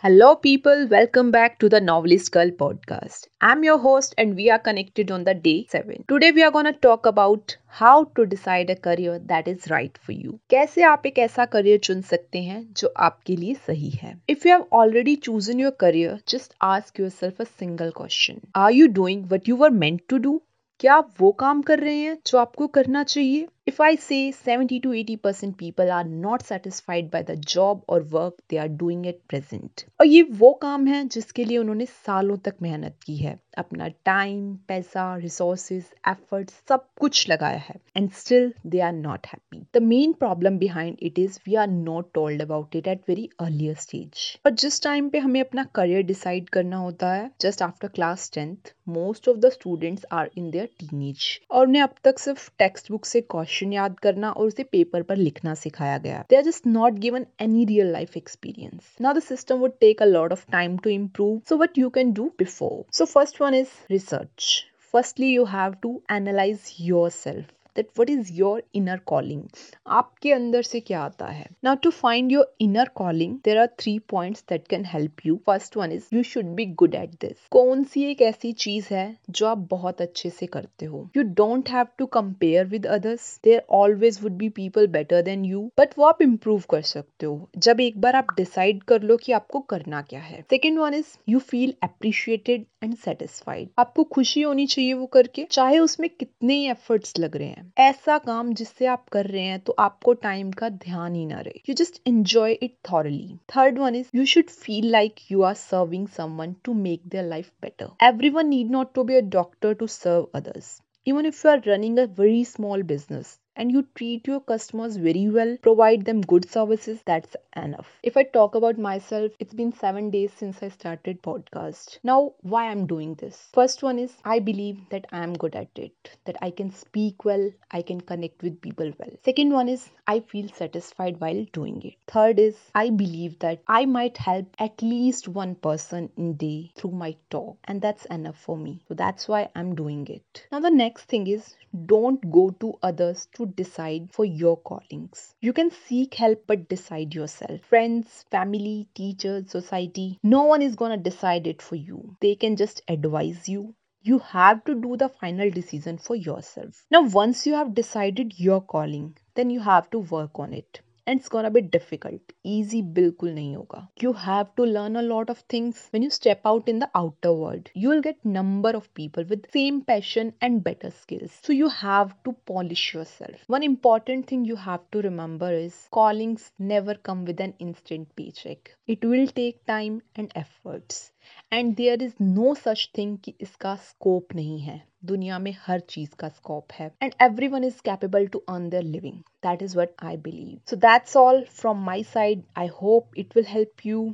Hello, people. Welcome back to the Novelist Girl podcast. I'm your host, and we are connected on the day seven. Today, we are going to talk about how to decide a career that is right for you. कैसे आप एक ऐसा career चुन सकते हैं जो आपके लिए सही है If you have already chosen your career, just ask yourself a single question. Are you doing what you were meant to do? क्या आप वो काम कर रहे हैं जो आपको करना चाहिए If I say 70 to 80% people are not satisfied by the job or work they are doing at present. और ये वो काम है जिसके लिए उन्होंने सालों तक मेहनत की है। अपना टाइम पैसा रिसोर्सेज एफर्ट सब कुछ लगाया है। And still they are not happy the main problem behind it is we are not told about it at very earlier stage और जिस टाइम पे हमें अपना करियर डिसाइड करना होता है just after class tenth most of the students are in their teenage और उन्हें अब तक सिर्फ़ टेक्स्ट बुक से क्वेश्चन याद करना और उसे पेपर पर लिखना सिखाया गया। They are just not given any real life experience now the system would take a lot of time to improve so what you can do before so first one is research Firstly, you have to analyze yourself. That what is your inner calling आपके अंदर से क्या आता है? Now to find your inner calling there are three points that can help you first one is you should be good at this कौन सी एक ऐसी चीज़ है जो आप बहुत अच्छे से करते हो? You don't have to compare with others there always would be people better than you but वो आप इम्प्रूव कर सकते हो। जब एक बार आप डिसाइड कर लो कि आपको करना क्या है। Second one is you feel appreciated and satisfied आपको खुशी होनी चाहिए वो करके, चाहे उसमें कितने ही एफर्ट्स लग रहे हैं। ऐसा काम जिससे आप कर रहे हैं तो आपको टाइम का ध्यान ही ना रहे। You just enjoy it thoroughly third one is you should feel like you are serving someone to make their life better every one need not to be a doctor to serve others even if you are running a very small business and you treat your customers very well, provide them good services, that's enough. If I talk about myself, it's been seven days since I started podcast. Now, why I'm doing this? First one is I believe that I am good at it, that I can speak well, I can connect with people well. Second one is I feel satisfied while doing it. Third is I believe that I might help at least one person in day through my talk, and that's enough for me. So that's why I'm doing it. Now the next thing is don't go to others to decide for your callings. You can seek help but decide yourself. Friends, family, teachers, society, no one is gonna decide it for you. They can just advise you. You have to do the final decision for yourself. Now, once you have decided your calling, then you have to work on it and it's gonna be difficult easy बिल्कुल नहीं होगा you have to learn a lot of things when you step out in the outer world you will get number of people with same passion and better skills so you have to polish your one important thing you have to remember is callings never come with an instant pay it will take time and efforts and there is no such thing कि इसका scope नहीं है दुनिया में हर चीज़ का scope है। And every one is capable to earn their living that is what I believe so that's all from my side I hope it will help you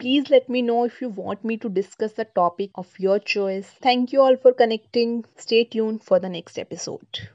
please let me know if you want me to discuss the topic of your choice thank you all for connecting stay यून for the next episode